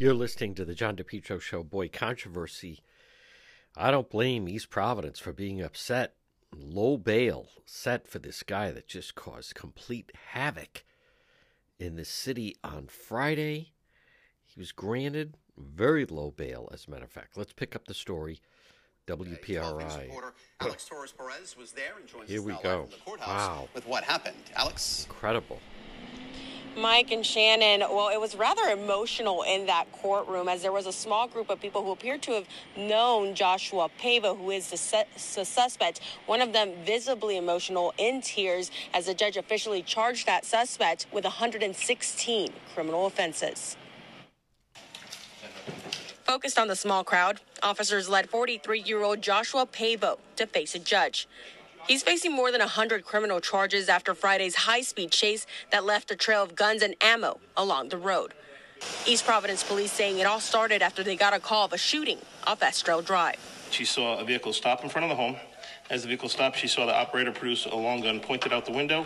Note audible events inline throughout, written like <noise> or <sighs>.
You're listening to the John DePetro Show. Boy, controversy. I don't blame East Providence for being upset. Low bail set for this guy that just caused complete havoc in the city on Friday. He was granted very low bail, as a matter of fact. Let's pick up the story. WPRI. <clears throat> Alex Torres Perez was there and joins Here we go. the courthouse Wow. with what happened. Alex? Incredible. Mike and Shannon, well, it was rather emotional in that courtroom as there was a small group of people who appeared to have known Joshua Pava, who is the, su- the suspect. One of them visibly emotional in tears as the judge officially charged that suspect with 116 criminal offenses. Focused on the small crowd, officers led 43 year old Joshua Pavo to face a judge. He's facing more than 100 criminal charges after Friday's high speed chase that left a trail of guns and ammo along the road. East Providence police saying it all started after they got a call of a shooting off Estrell Drive. She saw a vehicle stop in front of the home. As the vehicle stopped, she saw the operator produce a long gun, pointed out the window,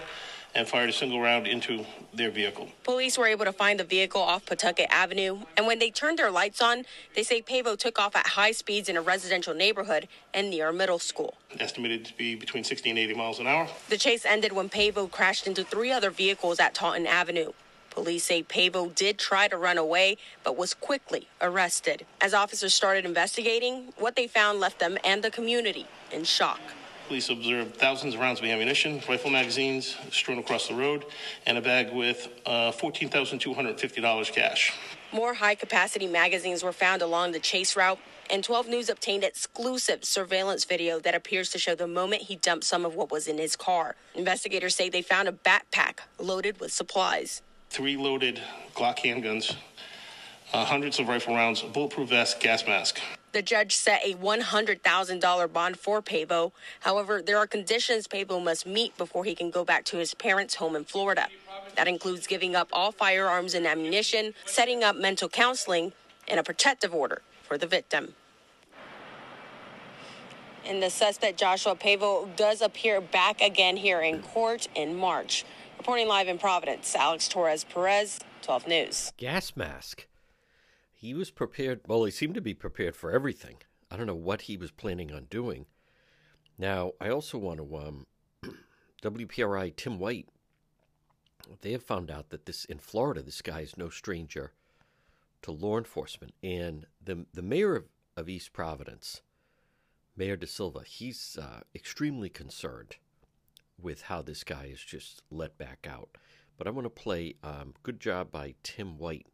and fired a single round into their vehicle. Police were able to find the vehicle off Pawtucket Avenue, and when they turned their lights on, they say Pavo took off at high speeds in a residential neighborhood and near a middle school. Estimated to be between 60 and 80 miles an hour. The chase ended when Pavo crashed into three other vehicles at Taunton Avenue. Police say Pavo did try to run away, but was quickly arrested. As officers started investigating, what they found left them and the community in shock. Police observed thousands of rounds of ammunition, rifle magazines strewn across the road, and a bag with uh, $14,250 cash. More high capacity magazines were found along the chase route, and 12 News obtained exclusive surveillance video that appears to show the moment he dumped some of what was in his car. Investigators say they found a backpack loaded with supplies. Three loaded Glock handguns, uh, hundreds of rifle rounds, a bulletproof vest, gas mask. The judge set a $100,000 bond for Pavo. However, there are conditions Pavo must meet before he can go back to his parents' home in Florida. That includes giving up all firearms and ammunition, setting up mental counseling, and a protective order for the victim. And the suspect, Joshua Pavo, does appear back again here in court in March. Reporting live in Providence, Alex Torres Perez, 12 News. Gas mask. He was prepared. Well, he seemed to be prepared for everything. I don't know what he was planning on doing. Now, I also want to, um, <clears throat> WPRI Tim White, they have found out that this, in Florida, this guy is no stranger to law enforcement. And the, the mayor of, of East Providence, Mayor DaSilva, he's uh, extremely concerned with how this guy is just let back out. But I want to play um, good job by Tim White,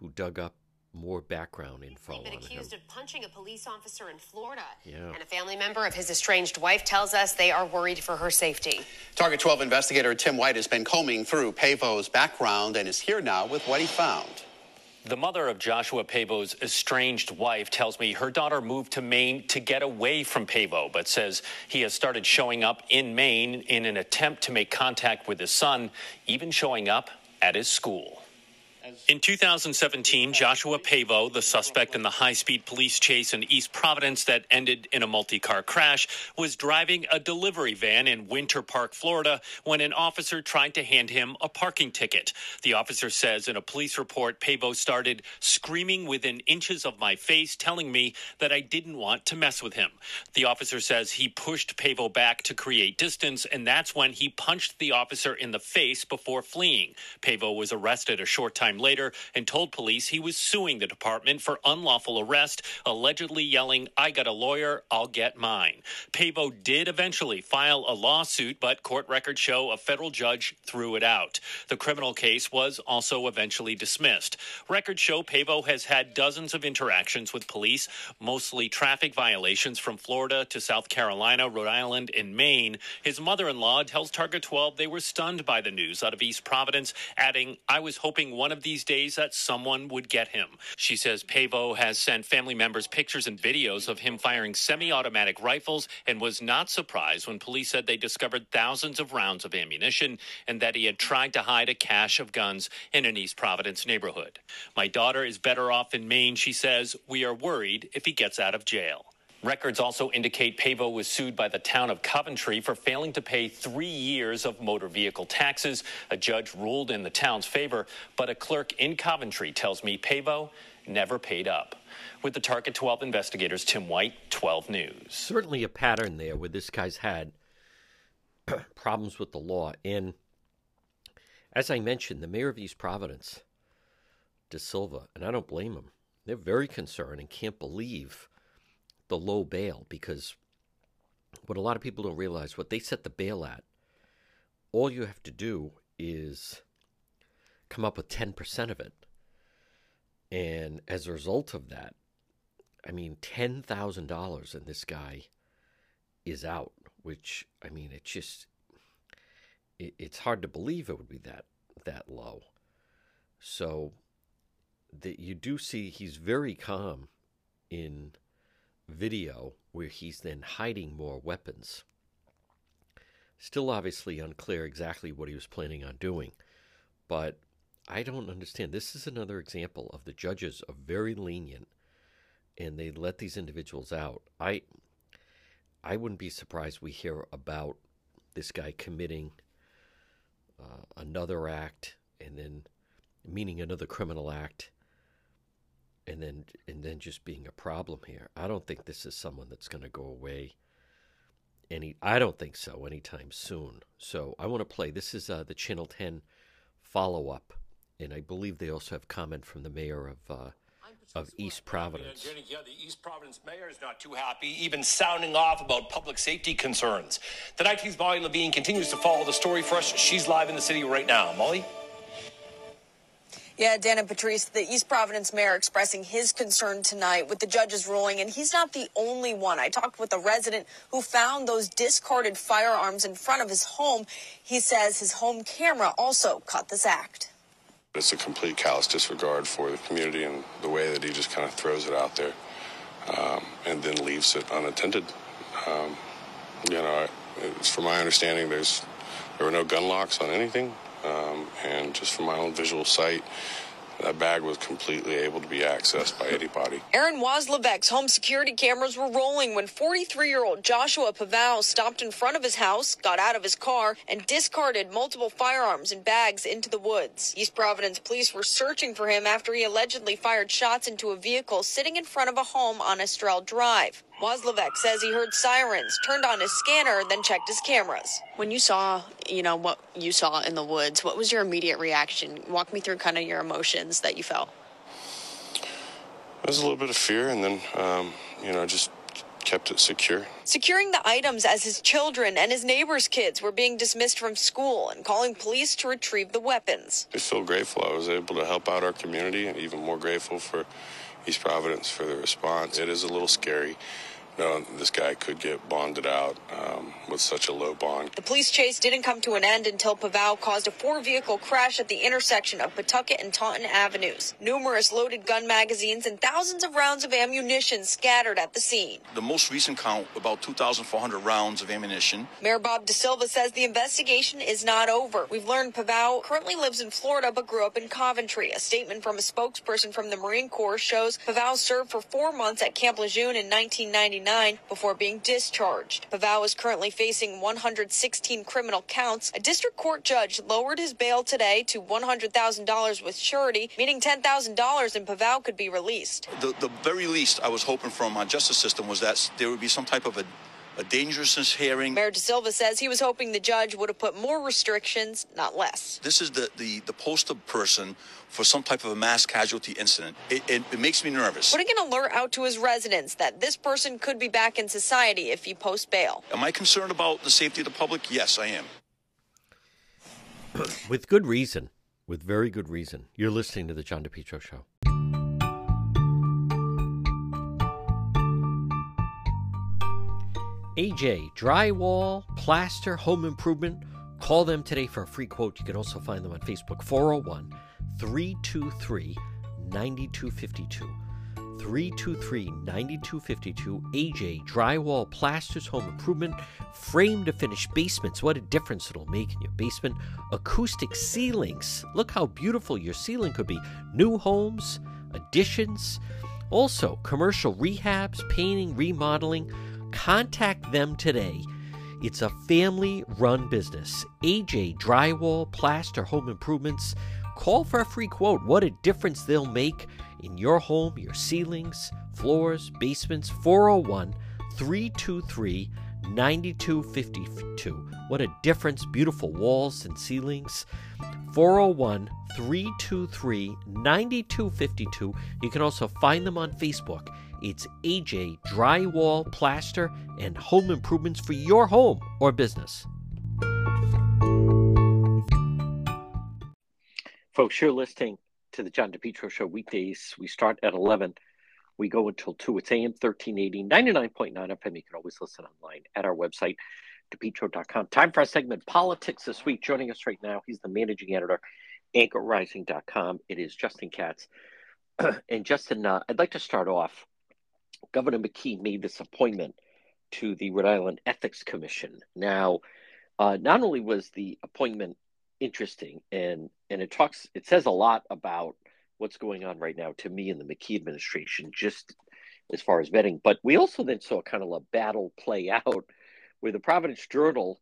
who dug up more background info been on him. accused of punching a police officer in Florida. Yeah. And a family member of his estranged wife tells us they are worried for her safety. Target 12 investigator Tim White has been combing through Pavo's background and is here now with what he found. The mother of Joshua Pavo's estranged wife tells me her daughter moved to Maine to get away from Pavo, but says he has started showing up in Maine in an attempt to make contact with his son, even showing up at his school. In 2017, Joshua Pavo, the suspect in the high speed police chase in East Providence that ended in a multi car crash, was driving a delivery van in Winter Park, Florida, when an officer tried to hand him a parking ticket. The officer says in a police report, Pavo started screaming within inches of my face, telling me that I didn't want to mess with him. The officer says he pushed Pavo back to create distance, and that's when he punched the officer in the face before fleeing. Pavo was arrested a short time later and told police he was suing the department for unlawful arrest, allegedly yelling, I got a lawyer, I'll get mine. Pavo did eventually file a lawsuit, but court records show a federal judge threw it out. The criminal case was also eventually dismissed. Records show Pavo has had dozens of interactions with police, mostly traffic violations from Florida to South Carolina, Rhode Island, and Maine. His mother in law tells Target 12 they were stunned by the news out of East Providence, adding, I was hoping one of these days that someone would get him. She says Pavo has sent family members pictures and videos of him firing semi automatic rifles and was not surprised when police said they discovered thousands of rounds of ammunition and that he had tried to hide a cache of guns in an East Providence neighborhood. My daughter is better off in Maine, she says. We are worried if he gets out of jail. Records also indicate Pavo was sued by the town of Coventry for failing to pay three years of motor vehicle taxes. A judge ruled in the town's favor, but a clerk in Coventry tells me Pavo never paid up. With the Target 12 investigators, Tim White, 12 News. Certainly a pattern there where this guy's had <clears throat> problems with the law. And as I mentioned, the mayor of East Providence, DaSilva, and I don't blame him, they're very concerned and can't believe the low bail because what a lot of people don't realize, what they set the bail at, all you have to do is come up with 10% of it. And as a result of that, I mean, $10,000 and this guy is out, which, I mean, it just, it, it's hard to believe it would be that, that low. So that you do see he's very calm in video where he's then hiding more weapons. Still obviously unclear exactly what he was planning on doing, but I don't understand. This is another example of the judges are very lenient and they let these individuals out. I I wouldn't be surprised we hear about this guy committing uh, another act and then meaning another criminal act and then and then just being a problem here. I don't think this is someone that's going to go away any I don't think so anytime soon. So I want to play this is uh, the Channel 10 follow up and I believe they also have comment from the mayor of uh, of East Providence. Yeah, the East Providence mayor is not too happy, even sounding off about public safety concerns. The 19th Molly Levine continues to follow the story for us. She's live in the city right now. Molly? Yeah, Dan and Patrice, the East Providence mayor expressing his concern tonight with the judge's ruling, and he's not the only one. I talked with a resident who found those discarded firearms in front of his home. He says his home camera also caught this act. It's a complete callous disregard for the community and the way that he just kind of throws it out there um, and then leaves it unattended. Um, you know, it's from my understanding, there's there were no gun locks on anything, um, and just from my own visual sight, that bag was completely able to be accessed by anybody. Aaron Waslevek's home security cameras were rolling when 43 year old Joshua Paval stopped in front of his house, got out of his car, and discarded multiple firearms and bags into the woods. East Providence police were searching for him after he allegedly fired shots into a vehicle sitting in front of a home on Estrell Drive. Waslevek says he heard sirens, turned on his scanner, then checked his cameras. When you saw, you know, what you saw in the woods, what was your immediate reaction? Walk me through kind of your emotions that you felt. There was a little bit of fear, and then, um, you know, just kept it secure. Securing the items as his children and his neighbors' kids were being dismissed from school and calling police to retrieve the weapons. I feel grateful I was able to help out our community, and even more grateful for East Providence for the response. It is a little scary. No, this guy could get bonded out um, with such a low bond. The police chase didn't come to an end until Paval caused a four vehicle crash at the intersection of Pawtucket and Taunton Avenues. Numerous loaded gun magazines and thousands of rounds of ammunition scattered at the scene. The most recent count, about 2,400 rounds of ammunition. Mayor Bob DaSilva says the investigation is not over. We've learned Paval currently lives in Florida but grew up in Coventry. A statement from a spokesperson from the Marine Corps shows Paval served for four months at Camp Lejeune in 1999 before being discharged. Paval is currently facing 116 criminal counts. A district court judge lowered his bail today to $100,000 with surety, meaning $10,000 and Paval could be released. The, the very least I was hoping from our justice system was that there would be some type of a a dangerousness hearing. Mayor DaSilva says he was hoping the judge would have put more restrictions, not less. This is the, the, the poster person for some type of a mass casualty incident. It, it, it makes me nervous. Putting an alert out to his residents that this person could be back in society if he posts bail. Am I concerned about the safety of the public? Yes, I am. <clears throat> With good reason. With very good reason. You're listening to the John DePetro Show. AJ, drywall, plaster, home improvement. Call them today for a free quote. You can also find them on Facebook 401 323 9252. 323 9252. AJ, drywall, plasters, home improvement, frame to finish basements. What a difference it'll make in your basement. Acoustic ceilings. Look how beautiful your ceiling could be. New homes, additions. Also, commercial rehabs, painting, remodeling. Contact them today. It's a family run business. AJ Drywall, Plaster, Home Improvements. Call for a free quote. What a difference they'll make in your home, your ceilings, floors, basements. 401 323 9252. What a difference. Beautiful walls and ceilings. 401 323 9252. You can also find them on Facebook. It's AJ Drywall, Plaster, and Home Improvements for your home or business. Folks, you're listening to the John DePetro Show weekdays. We start at 11. We go until 2. It's AM 1380, 99.9 FM. You can always listen online at our website, depetro.com. Time for our segment, Politics This Week. Joining us right now, he's the managing editor, anchorrising.com. It is Justin Katz. <clears throat> and Justin, uh, I'd like to start off. Governor McKee made this appointment to the Rhode Island Ethics Commission. Now, uh, not only was the appointment interesting and and it talks it says a lot about what's going on right now to me in the McKee administration just as far as vetting but we also then saw kind of a battle play <laughs> out where the Providence Journal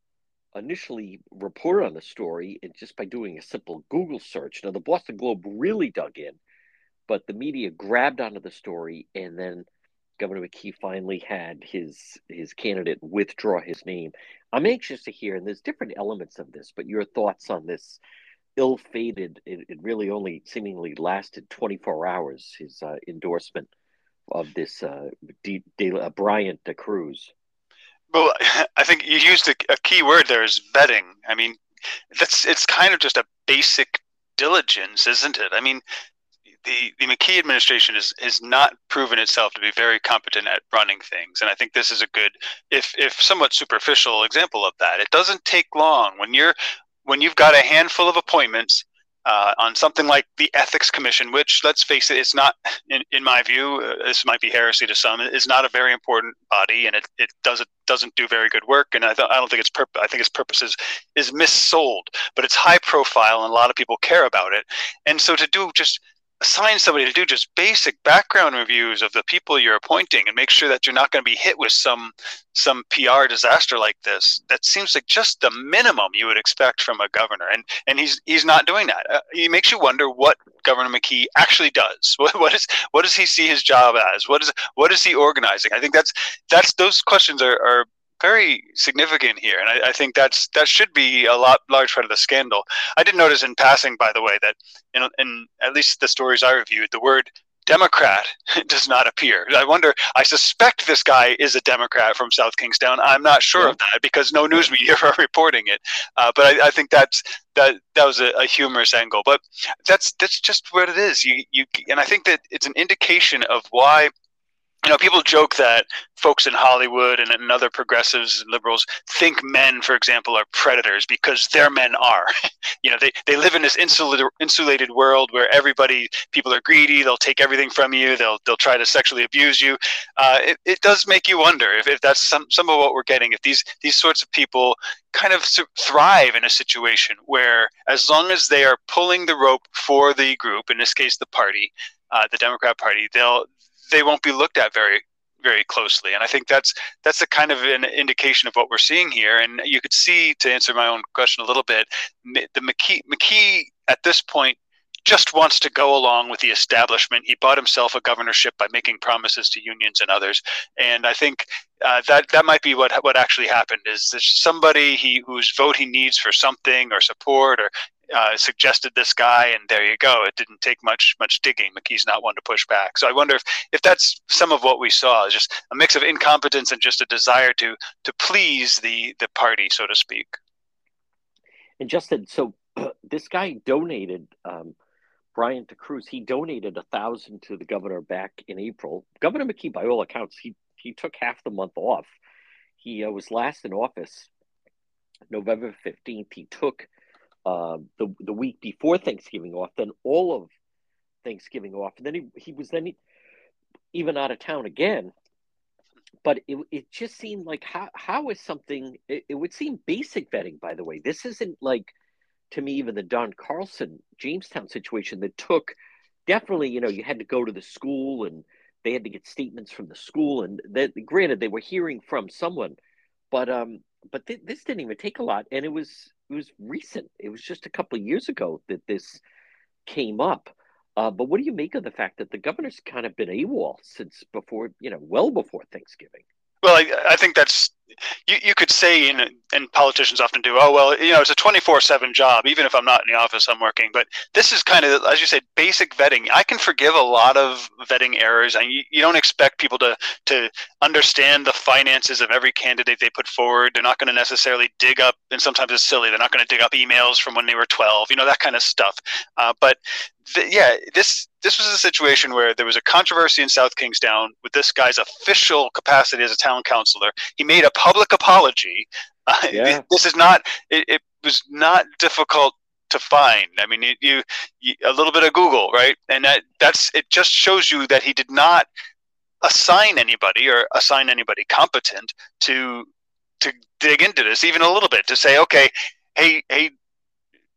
initially reported on the story and just by doing a simple Google search now the Boston Globe really dug in but the media grabbed onto the story and then Governor McKee finally had his his candidate withdraw his name. I'm anxious to hear, and there's different elements of this, but your thoughts on this ill-fated. It, it really only seemingly lasted 24 hours. His uh, endorsement of this uh, D, D, uh, Bryant Cruz. Well, <laughs> I think you used a, a key word there is vetting. I mean, that's it's kind of just a basic diligence, isn't it? I mean, the, the McKee administration has, has not proven itself to be very competent at running things. And I think this is a good, if, if somewhat superficial example of that. It doesn't take long when you're, when you've got a handful of appointments uh, on something like the Ethics Commission, which, let's face it, it's not, in, in my view, uh, this might be heresy to some, is not a very important body, and it, it doesn't doesn't do very good work. And I, th- I don't think its purpose. I think its purpose is is missold, but it's high profile, and a lot of people care about it. And so to do just assign somebody to do just basic background reviews of the people you're appointing and make sure that you're not going to be hit with some some PR disaster like this. That seems like just the minimum you would expect from a governor, and and he's he's not doing that. Uh, it makes you wonder what Governor McKee actually does. <laughs> What, what is what does he see his job as? What is what is he organizing? I think that's that's those questions are, are very significant here, and I, I, think that's that should be a lot large part of the scandal. I did notice in passing, by the way, that in, in at least the stories I reviewed, the word Democrat <laughs> does not appear. I wonder. I suspect this guy is a Democrat from South Kingstown. I'm not sure yeah. of that because no news media <laughs> are reporting it. Uh, but I, I, think that's that that was a, a, humorous angle. But that's that's just what it is. You you and I think that it's an indication of why you know, people joke that folks in Hollywood and, and other progressives and liberals think men, for example, are predators because their men are. <laughs> you know, they, they live in this insulated, insulated world where everybody, people are greedy, they'll take everything from you, they'll, they'll try to sexually abuse you. Uh, it, it does make you wonder if, if that's some, some of what we're getting, if these, these sorts of people kind of thrive in a situation where as long as they are pulling the rope for the group, in this case, the party, uh, the Democrat Party, they'll they won't be looked at very very closely. And I think that's that's a kind of an indication of what we're seeing here. And you could see, to answer my own question a little bit, the McKee, McKee at this point just wants to go along with the establishment. He bought himself a governorship by making promises to unions and others. And I think uh, that that might be what what actually happened. Is somebody he whose vote he needs for something or support or uh, suggested this guy, and there you go. It didn't take much much digging. McKee's not one to push back. So I wonder if, if that's some of what we saw, is just a mix of incompetence and just a desire to to please the the party, so to speak. And Justin, so <clears throat> this guy donated. Um, Brian to Cruz, he donated a thousand to the governor back in April. Governor McKee, by all accounts, he he took half the month off. He uh, was last in office November fifteenth. He took uh, the the week before Thanksgiving off, then all of Thanksgiving off, and then he he was then even out of town again. But it it just seemed like how how is something? It, it would seem basic vetting, by the way. This isn't like to me even the Don Carlson Jamestown situation that took definitely you know you had to go to the school and they had to get statements from the school and that granted they were hearing from someone but um but th- this didn't even take a lot and it was it was recent. It was just a couple of years ago that this came up. Uh, but what do you make of the fact that the governor's kind of been AWOL since before, you know, well before Thanksgiving? Well, I, I think that's you, you could say, and, and politicians often do, oh, well, you know, it's a 24 7 job. Even if I'm not in the office, I'm working. But this is kind of, as you said, basic vetting. I can forgive a lot of vetting errors. And you, you don't expect people to, to understand the finances of every candidate they put forward. They're not going to necessarily dig up, and sometimes it's silly, they're not going to dig up emails from when they were 12, you know, that kind of stuff. Uh, but th- yeah, this this was a situation where there was a controversy in South Kingstown with this guy's official capacity as a town councilor. He made a public apology. <laughs> Uh, yeah. this is not. It, it, was not difficult to find. I mean, it, you, you, a little bit of Google, right? And that that's it. Just shows you that he did not assign anybody or assign anybody competent to to dig into this even a little bit to say, okay, hey, hey,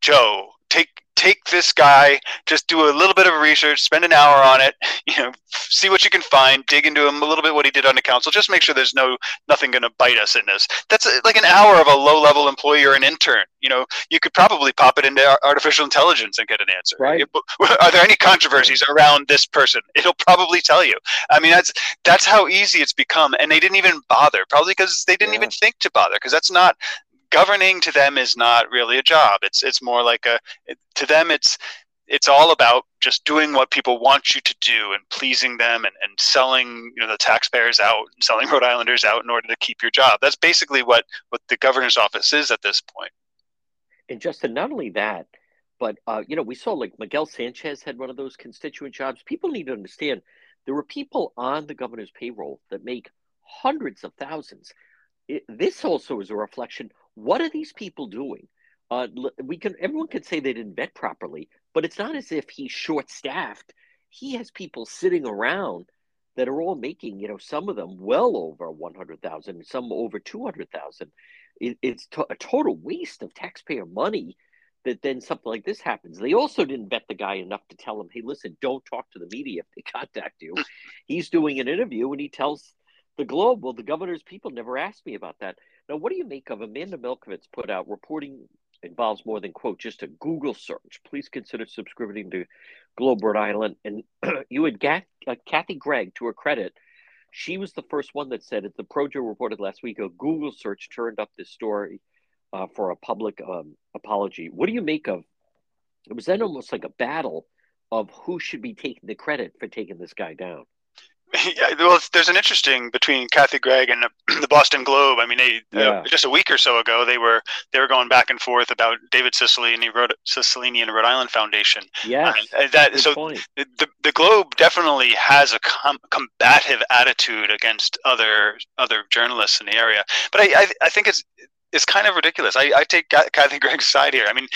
Joe, take take this guy, just do a little bit of research, spend an hour on it, you know, see what you can find, dig into him a little bit what he did on the council, just make sure there's no nothing going to bite us in this. That's uh, like an hour of a low level employee or an intern. You know, you could probably pop it into artificial intelligence and get an answer. Right. <laughs> Are there any controversies around this person? It'll probably tell you. I mean, that's that's how easy it's become, and they didn't even bother. Probably because they didn't yeah. even think to bother, because that's not governing to them is not really a job. It's it's more like a to them it's it's all about just doing what people want you to do and pleasing them and, and selling you know the taxpayers out and selling <laughs> Rhode Islanders out in order to keep your job. That's basically what what the governor's office is at this point. And Justin, not only that, but uh, you know we saw like Miguel Sanchez had one of those constituent jobs. People need to understand there were people on the governor's payroll that make hundreds of thousands. It, this also is a reflection what are these people doing? Uh, we can everyone could say they didn't vet properly, but it's not as if he's short staffed. He has people sitting around that are all making, you know, some of them well over 100,000, some over 200,000. It, it's to, a total waste of taxpayer money that then something like this happens. They also didn't vet the guy enough to tell him, hey, listen, don't talk to the media if they <laughs> contact you. He's doing an interview and he tells the Globe, well, the governor's people never asked me about that. Now, what do you make of Amanda Milkovits put out reporting involves more than quote just a Google search? Please consider subscribing to Globe Rhode Island. And <clears throat> you had Gat- uh, Kathy Gregg, to her credit, she was the first one that said it. The Projo reported last week a Google search turned up this story uh, for a public um, apology. What do you make of? It was then almost like a battle of who should be taking the credit for taking this guy down. <laughs> Yeah, well, there's an interesting between Kathy Gregg and the <clears throat> Boston Globe. I mean, they, uh, yeah. uh, just a week or so ago, they were they were going back and forth about David Cicilline, Rhode, Cicilline and Rhode Island Foundation. Yeah, uh, that so the, the, the Globe definitely has a com- combative attitude against other other journalists in the area. But I I, I think it's it's kind of ridiculous. I, I take Kathy Gregg's side here. I mean,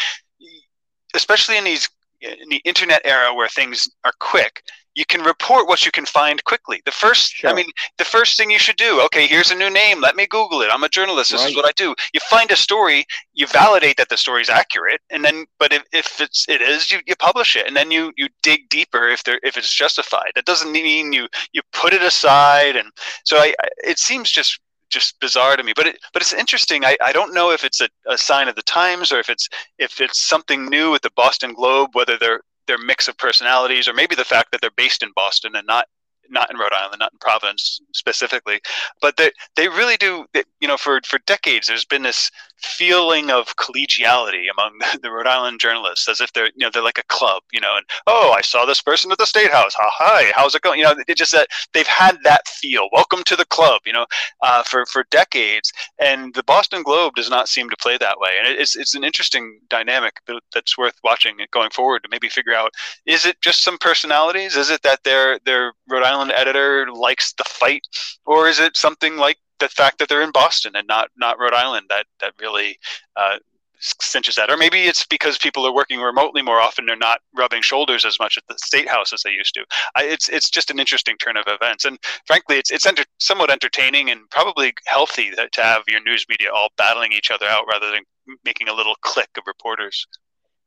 especially in these in the internet era where things are quick you can report what you can find quickly. The first, sure. I mean, the first thing you should do, okay, here's a new name. Let me Google it. I'm a journalist. This right. is what I do. You find a story, you validate that the story is accurate, and then, but if, if it's it is, you, you publish it, and then you you dig deeper if there if it's justified. That doesn't mean you you put it aside, and so I, I it seems just just bizarre to me. But it, but it's interesting. I, I don't know if it's a, a sign of the times or if it's if it's something new with the Boston Globe, whether they're their mix of personalities, or maybe the fact that they're based in Boston and not not in Rhode Island, not in Providence specifically, but they they really do. You know, for for decades, there's been this feeling of collegiality among <laughs> the, Rhode Island journalists, as if they're you know they're like a club, you know, and oh, I saw this person at the state house. Hi, how's it going? You know, it just that they've had that feel. Welcome to the club, you know, uh, for for decades. And the Boston Globe does not seem to play that way, and it's it's an interesting dynamic that's worth watching going forward to maybe figure out: is it just some personalities? Is it that they're they're Rhode Island editor likes the fight, or is it something like the fact that they're in Boston and not not Rhode Island that that really uh, cinches that. Or maybe it's because people are working remotely more often; they're not rubbing shoulders as much at the state house as they used to. I, it's it's just an interesting turn of events, and frankly, it's it's enter- somewhat entertaining and probably healthy that, to have your news media all battling each other out rather than making a little clique of reporters.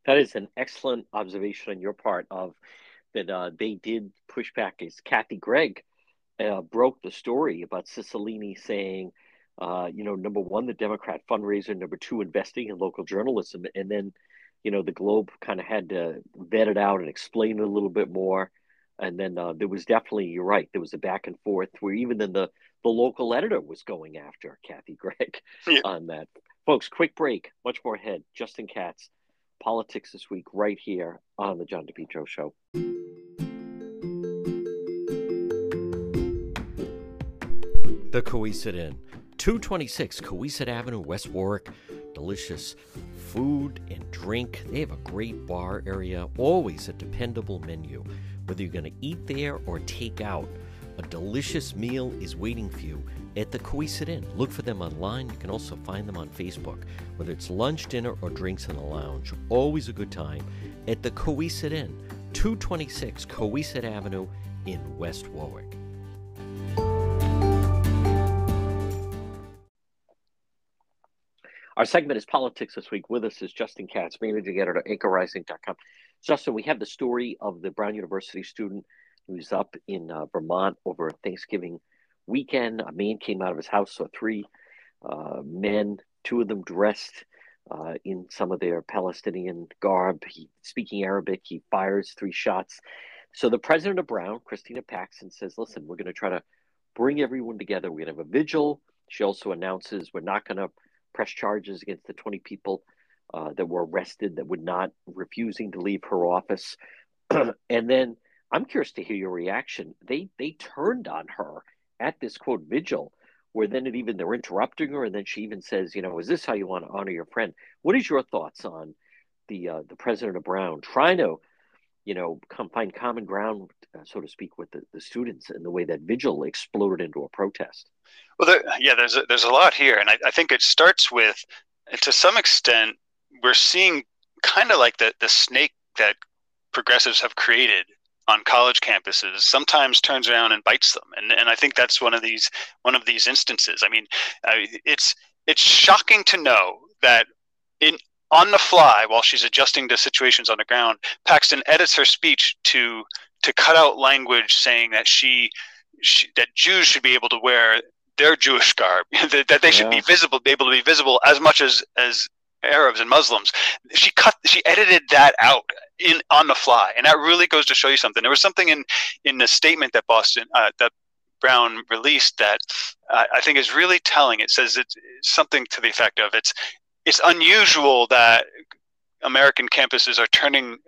That is an excellent observation on your part of that uh, they did push back. Is Kathy Gregg uh, broke the story about Cicilline saying, uh, you know, number one, the Democrat fundraiser, number two, investing in local journalism, and then you know, the Globe kind of had to vet it out and explain it a little bit more. And then uh, there was definitely, you're right, there was a back and forth where even then the, the local editor was going after Kathy Gregg yeah. <laughs> on that. Folks, quick break, much more ahead. Justin Katz, politics this week, right here on the John DePetro Show. The Cowesett Inn, 226 Cowesett Avenue, West Warwick. Delicious food and drink. They have a great bar area, always a dependable menu. Whether you're going to eat there or take out, a delicious meal is waiting for you at the Cowesett Inn. Look for them online. You can also find them on Facebook. Whether it's lunch, dinner, or drinks in the lounge, always a good time at the Cowesett Inn, 226 Cowesett Avenue in West Warwick. Our segment is Politics This Week. With us is Justin Katz, managing editor at anchorrising.com. Justin, we have the story of the Brown University student who's up in uh, Vermont over Thanksgiving weekend. A man came out of his house, saw three uh, men, two of them dressed uh, in some of their Palestinian garb. He, speaking Arabic, he fires three shots. So the president of Brown, Christina Paxson, says, listen, we're going to try to bring everyone together. We're going to have a vigil. She also announces we're not going to press charges against the 20 people uh, that were arrested that would not refusing to leave her office. <clears throat> and then I'm curious to hear your reaction. They they turned on her at this quote vigil, where then it even they're interrupting her, and then she even says, you know, is this how you want to honor your friend? What is your thoughts on the uh, the president of Brown trying to, you know, come find common ground, uh, so to speak, with the, the students and the way that vigil exploded into a protest? Well, there, yeah, there's a, there's a lot here, and I, I think it starts with, to some extent, we're seeing kind of like the the snake that progressives have created on college campuses sometimes turns around and bites them and and I think that's one of these one of these instances I mean it's it's shocking to know that in on the fly while she's adjusting to situations on the ground Paxton edits her speech to to cut out language saying that she, she that Jews should be able to wear their Jewish garb, <laughs> that, that they should be visible, be able to be visible as much as as Arabs and Muslims. She cut, she edited that out in on the fly, and that really goes to show you something. There was something in in the statement that Boston uh, that Brown released that uh, I think is really telling. It says it's something to the effect of it's it's unusual that American campuses are turning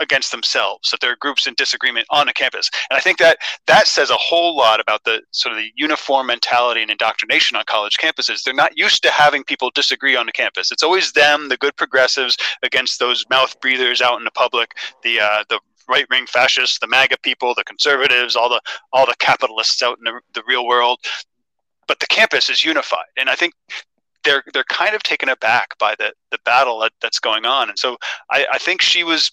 against themselves that there are groups in disagreement on a campus. And i think that that says a whole lot about the sort of the uniform mentality and indoctrination on college campuses. They're not used to having people disagree on the campus. It's always them the good progressives against those mouth breathers out in the public the uh, the right wing fascists the maga people the conservatives all the all the capitalists out in the, the real world. But the campus is unified. And i think they're they're kind of taken aback by the the battle that, that's going on and so I, I think she was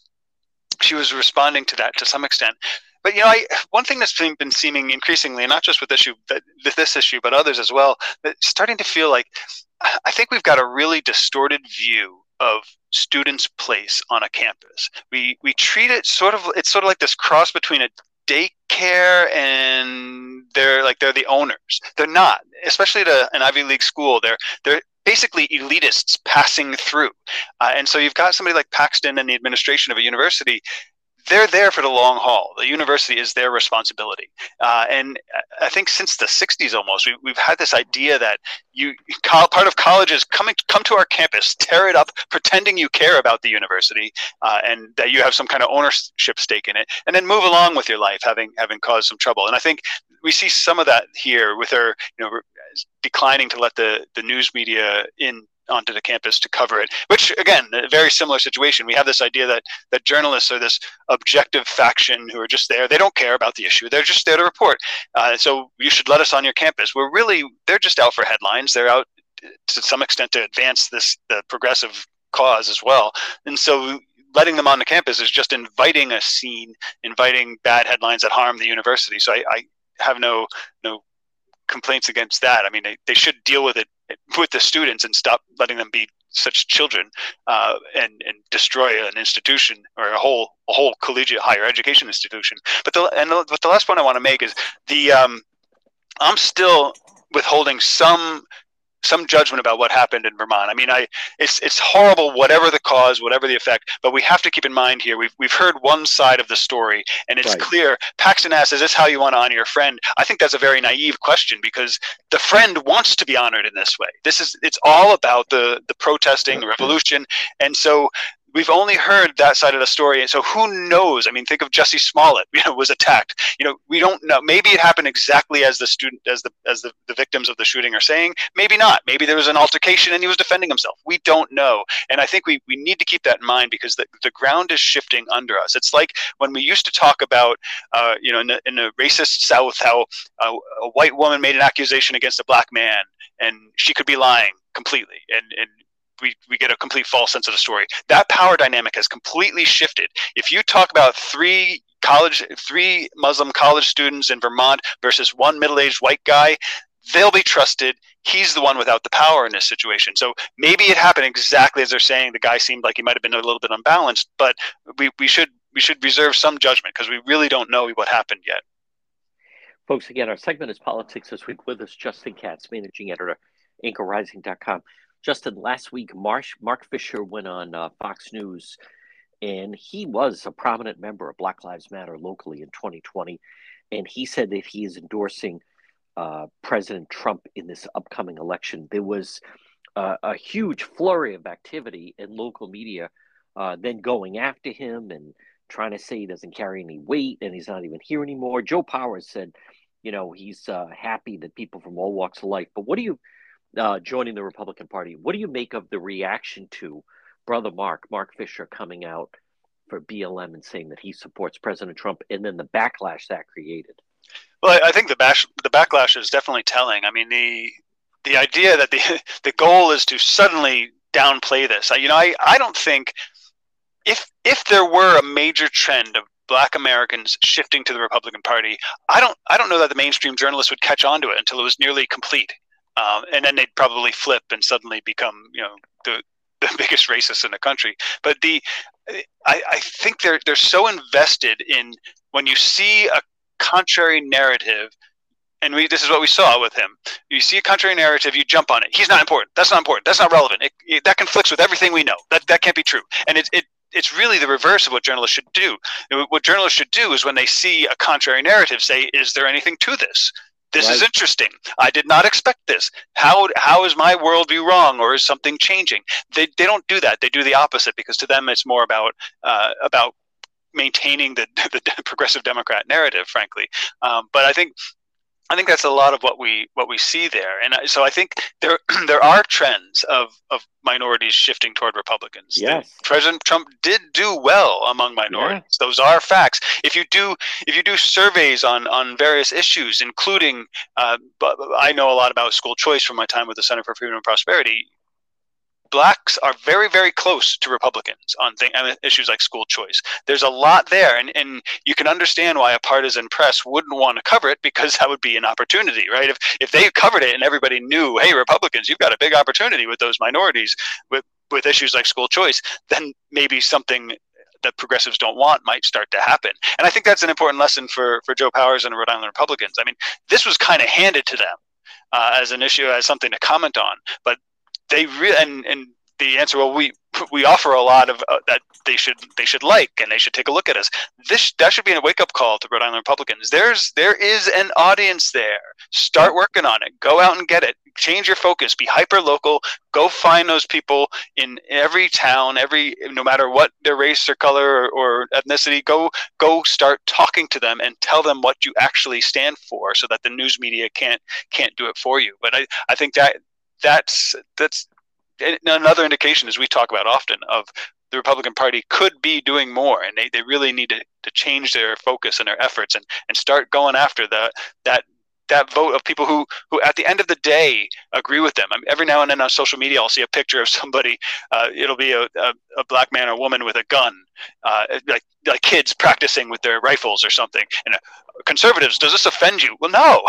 she was responding to that to some extent. But you know, I, one thing that's been, been seeming increasingly, not just with issue, but this issue, but others as well, that starting to feel like I think we've got a really distorted view of students' place on a campus. We we treat it sort of it's sort of like this cross between a daycare and they're like they're the owners. They're not, especially at an Ivy League school. They're they're basically elitists passing through. Uh, and so you've got somebody like Paxton and the administration of a university. They're there for the long haul. The university is their responsibility. Uh, and I think since the 60s almost, we, have had this idea that you part of college is coming come to our campus, tear it up, pretending you care about the university, uh, and that you have some kind of ownership stake in it, and then move along with your life, having having caused some trouble. And I think we see some of that here with her, you know, declining to let the, the news media in onto the campus to cover it which again a very similar situation. We have this idea that that journalists are this objective faction who are just there. They don't care about the issue. They're just there to report. Uh, so you should let us on your campus. We're really they're just out for headlines. They're out to some extent to advance this the progressive cause as well. And so letting them on the campus is just inviting a scene inviting bad headlines that harm the university. So i, I have no no complaints against that. I mean, they, they should deal with it with the students and stop letting them be such children uh, and and destroy an institution or a whole a whole collegiate higher education institution. But the and the, but the last point I want to make is the um, I'm still withholding some some judgment about what happened in Vermont. I mean, I it's it's horrible, whatever the cause, whatever the effect. But we have to keep in mind here we've we've heard one side of the story, and it's Right. clear. Paxton asks, "Is this how you want to honor your friend?" I think that's a very naive question because the friend wants to be honored in this way. This is it's all about the the protesting, the revolution, and so we've only heard that side of the story and so who knows? I mean think of Jussie Smollett <laughs> you know was attacked. You know we don't know. Maybe it happened exactly as the student as the as the, the victims of the shooting are saying. Maybe not. Maybe there was an altercation and he was defending himself. We don't know. And i think we, we need to keep that in mind because the, the ground is shifting under us. It's like when we used to talk about uh, you know in the, in racist south how uh, a white woman made an accusation against a black man and she could be lying completely and, and we, we get a complete false sense of the story. That power dynamic has completely shifted. If you talk about three college, three Muslim college students in Vermont versus one middle-aged white guy, they'll be trusted. He's the one without the power in this situation. So maybe it happened exactly as they're saying. The guy seemed like he might have been a little bit unbalanced, but we, we should we should reserve some judgment because we really don't know what happened yet. Folks, again, our segment is Politics This Week with us, Justin Katz, managing editor, anchorrising.com. Justin, last week, Marsh, Mark Fisher went on uh, Fox News, and he was a prominent member of Black Lives Matter locally in 2020. And he said that he is endorsing uh, President Trump in this upcoming election. There was uh, a huge flurry of activity in local media, uh, then going after him and trying to say he doesn't carry any weight and he's not even here anymore. Joe Powers said, you know, he's uh, happy that people from all walks of life. But what do you, uh, joining the Republican Party, what do you make of the reaction to brother Mark, Mark Fisher, coming out for BLM and saying that he supports President Trump, and then the backlash that created? Well, I think the bash the backlash is definitely telling. I mean, the the idea that the <laughs> the goal is to suddenly downplay this. You know, I, I don't think if if there were a major trend of black Americans shifting to the Republican Party, I don't I don't know that the mainstream journalists would catch on to it until it was nearly complete. Um, and then they'd probably flip and suddenly become, you know, the the <laughs> biggest racists in the country. But the I, I think they're they're so invested in when you see a contrary narrative and we, this is what we saw with him. You see a contrary narrative, you jump on it. He's not important. That's not important. That's not relevant. It, it, that conflicts with everything we know. That that can't be true. And it, it it's really the reverse of what journalists should do. What journalists should do is when they see a contrary narrative, say, "Is there anything to this? This right. is interesting. I did not expect this. How how is my worldview wrong, or is something changing?" They they don't do that. They do the opposite because to them it's more about uh, about maintaining the, <laughs> the progressive Democrat narrative, frankly. Um, but I think I think that's a lot of what we what we see there, and so I think there <clears throat> there are trends of of minorities shifting toward Republicans. Yes. President Trump did do well among minorities. Yeah. Those are facts. If you do if you do surveys on on various issues, including uh, I know a lot about school choice from my time with the Center for Freedom and Prosperity blacks are very, very close to Republicans on issues like school choice. There's a lot there, and, and you can understand why a partisan press wouldn't want to cover it because that would be an opportunity, right? If if they covered it and everybody knew, hey, Republicans, you've got a big opportunity with those minorities with with issues like school choice, then maybe something that progressives don't want might start to happen. And I think that's an important lesson for for Joe Powers and Rhode Island Republicans. I mean, this was kind of handed to them uh, as an issue, as something to comment on, but they really and, and the answer well we we offer a lot of uh, that they should they should like and they should take a look at us. This that should be a wake up call to Rhode Island Republicans. There's there is an audience there. Start working on it. Go out and get it. Change your focus. Be hyper local go find those people in every town every no matter what their race or color or, or ethnicity. Go go start talking to them and tell them what you actually stand for so that the news media can't can't do it for you. But I I think that that's that's another indication, as we talk about often, of the Republican Party could be doing more, and they, they really need to, to change their focus and their efforts and, and start going after the that that vote of people who who at the end of the day agree with them. I mean, every now and then on social media, I'll see a picture of somebody. Uh, it'll be a, a, a, black man or woman with a gun, uh, like like kids practicing with their rifles or something. And conservatives, does this offend you? Well, no,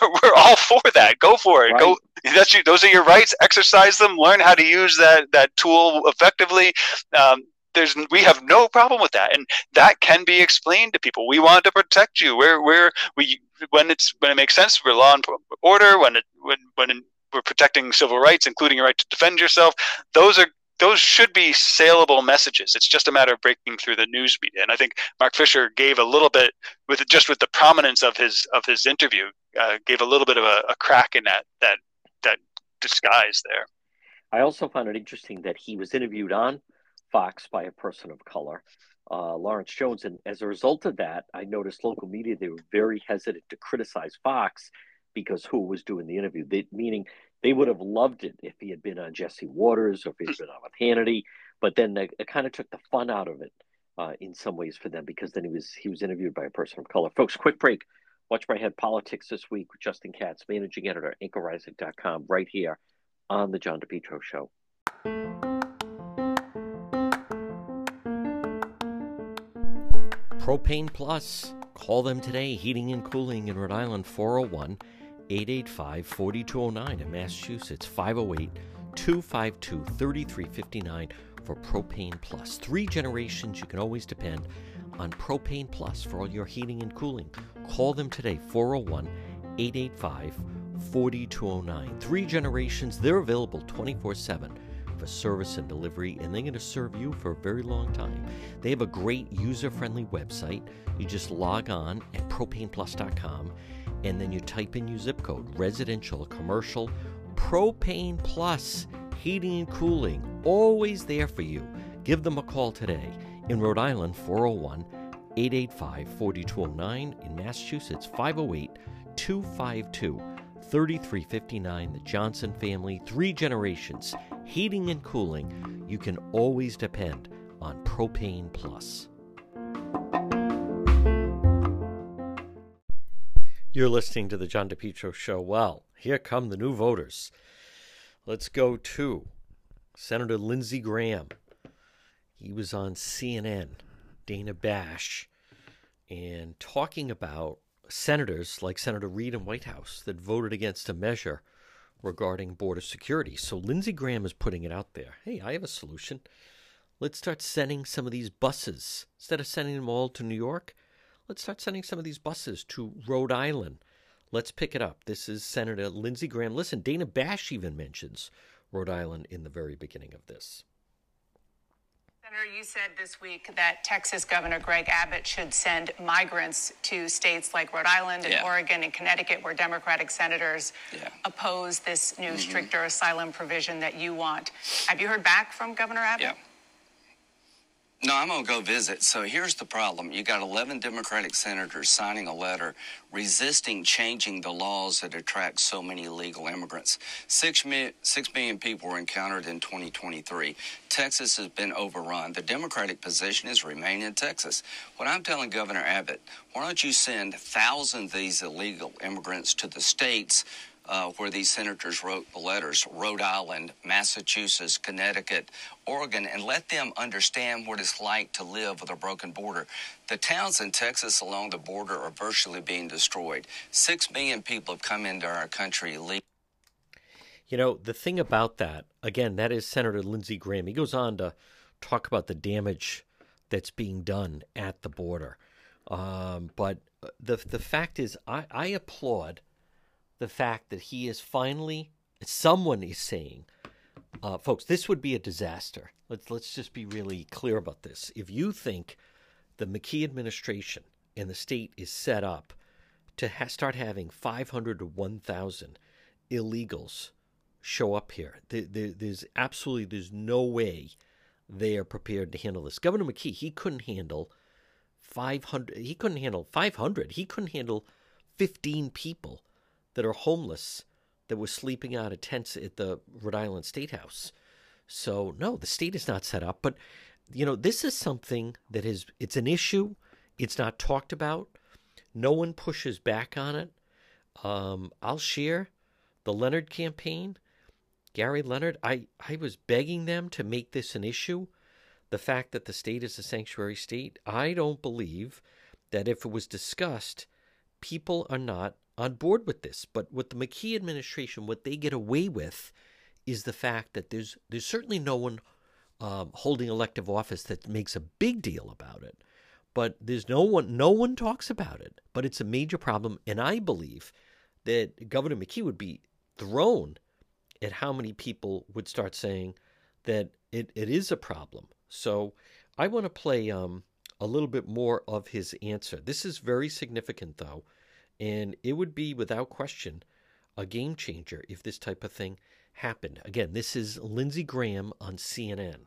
<laughs> we're all for that. Go for it. Right. Go. That's you, those are your rights. Exercise them. Learn how to use that that tool effectively. Um, there's we have no problem with that, and that can be explained to people. We want to protect you. We're we're we when it's when it makes sense We're law and order. When it when when we're protecting civil rights, including your right to defend yourself. Those are those should be saleable messages. It's just a matter of breaking through the news media. And I think Mark Fisher gave a little bit with just with the prominence of his of his interview, uh, gave a little bit of a, a crack in that that that disguise there. I also found it interesting that he was interviewed on Fox by a person of color, uh, Lawrence Jones, and as a result of that, I noticed local media they were very hesitant to criticize Fox because who was doing the interview, they, meaning they would have loved it if he had been on Jesse Watters or if he'd been on with Hannity, but then it kind of took the fun out of it uh, in some ways for them because then he was he was interviewed by a person of color. Folks, quick break. Watch my head politics this week with Justin Katz, managing editor, anchorrising.com, right here on the John DePetro Show. Propane Plus. Call them today. Heating and Cooling in Rhode Island, 401 885 4209. In Massachusetts, 508 252 3359 for Propane Plus. Three generations you can always depend on Propane Plus for all your heating and cooling. Call them today, 401 885 4209. Three generations, they're available 24 7 for service and delivery, and they're going to serve you for a very long time. They have a great user friendly website. You just log on at propaneplus.com and then you type in your zip code residential, commercial, propane plus, heating and cooling, always there for you. Give them a call today. In Rhode Island, 401 885 4209. In Massachusetts, 508 252 3359. The Johnson family, three generations, heating and cooling. You can always depend on Propane Plus. You're listening to the John DePetro Show. Well, here come the new voters. Let's go to Senator Lindsey Graham. He was on CNN, Dana Bash, and talking about senators like Senator Reid and Whitehouse that voted against a measure regarding border security. So Lindsey Graham is putting it out there. Hey, I have a solution. Let's start sending some of these buses. Instead of sending them all to New York, let's start sending some of these buses to Rhode Island. Let's pick it up. This is Senator Lindsey Graham. Listen, Dana Bash even mentions Rhode Island in the very beginning of this. Senator, you said this week that Texas Governor Greg Abbott should send migrants to states like Rhode Island and yeah. Oregon and Connecticut, where Democratic senators yeah. oppose this new, mm-hmm. stricter asylum provision that you want. Have you heard back from Governor Abbott? Yeah. No, I'm going to go visit. So here's the problem. You got 11 Democratic senators signing a letter resisting changing the laws that attract so many illegal immigrants. Six, mi- six million people were encountered in 2023. Texas has been overrun. The Democratic position is remain in Texas. What I'm telling Governor Abbott, why don't you send thousands of these illegal immigrants to the states uh, where these senators wrote the letters Rhode Island, Massachusetts, Connecticut, Oregon, and let them understand what it's like to live with a broken border. The towns in Texas along the border are virtually being destroyed. Six million people have come into our country illegally. You know, the thing about that, again, that is Senator Lindsey Graham. He goes on to talk about the damage that's being done at the border. Um, but the the fact is, I, I applaud the fact that he is finally someone is saying, uh, folks, this would be a disaster. Let's let's just be really clear about this. If you think the McKee administration and the state is set up to ha- start having 500 to 1,000 illegals show up here, there, there, there's absolutely there's no way they are prepared to handle this. Governor McKee, he couldn't handle 500. He couldn't handle 500. He couldn't handle 15 people that are homeless that were sleeping out of tents at the Rhode Island State House. So no, the state is not set up. But you know, this is something that is it's an issue. It's not talked about. No one pushes back on it. Um, I'll share the Leonard campaign. Gary Leonard, I, I was begging them to make this an issue. The fact that the state is a sanctuary state, I don't believe that if it was discussed, people are not on board with this. But with the McKee administration, what they get away with is the fact that there's there's certainly no one um, holding elective office that makes a big deal about it. But there's no one no one talks about it. But it's a major problem, and I believe that Governor McKee would be thrown at how many people would start saying that it, it is a problem. So I want to play um, a little bit more of his answer. This is very significant, though, and it would be without question a game changer if this type of thing happened. Again, this is Lindsey Graham on CNN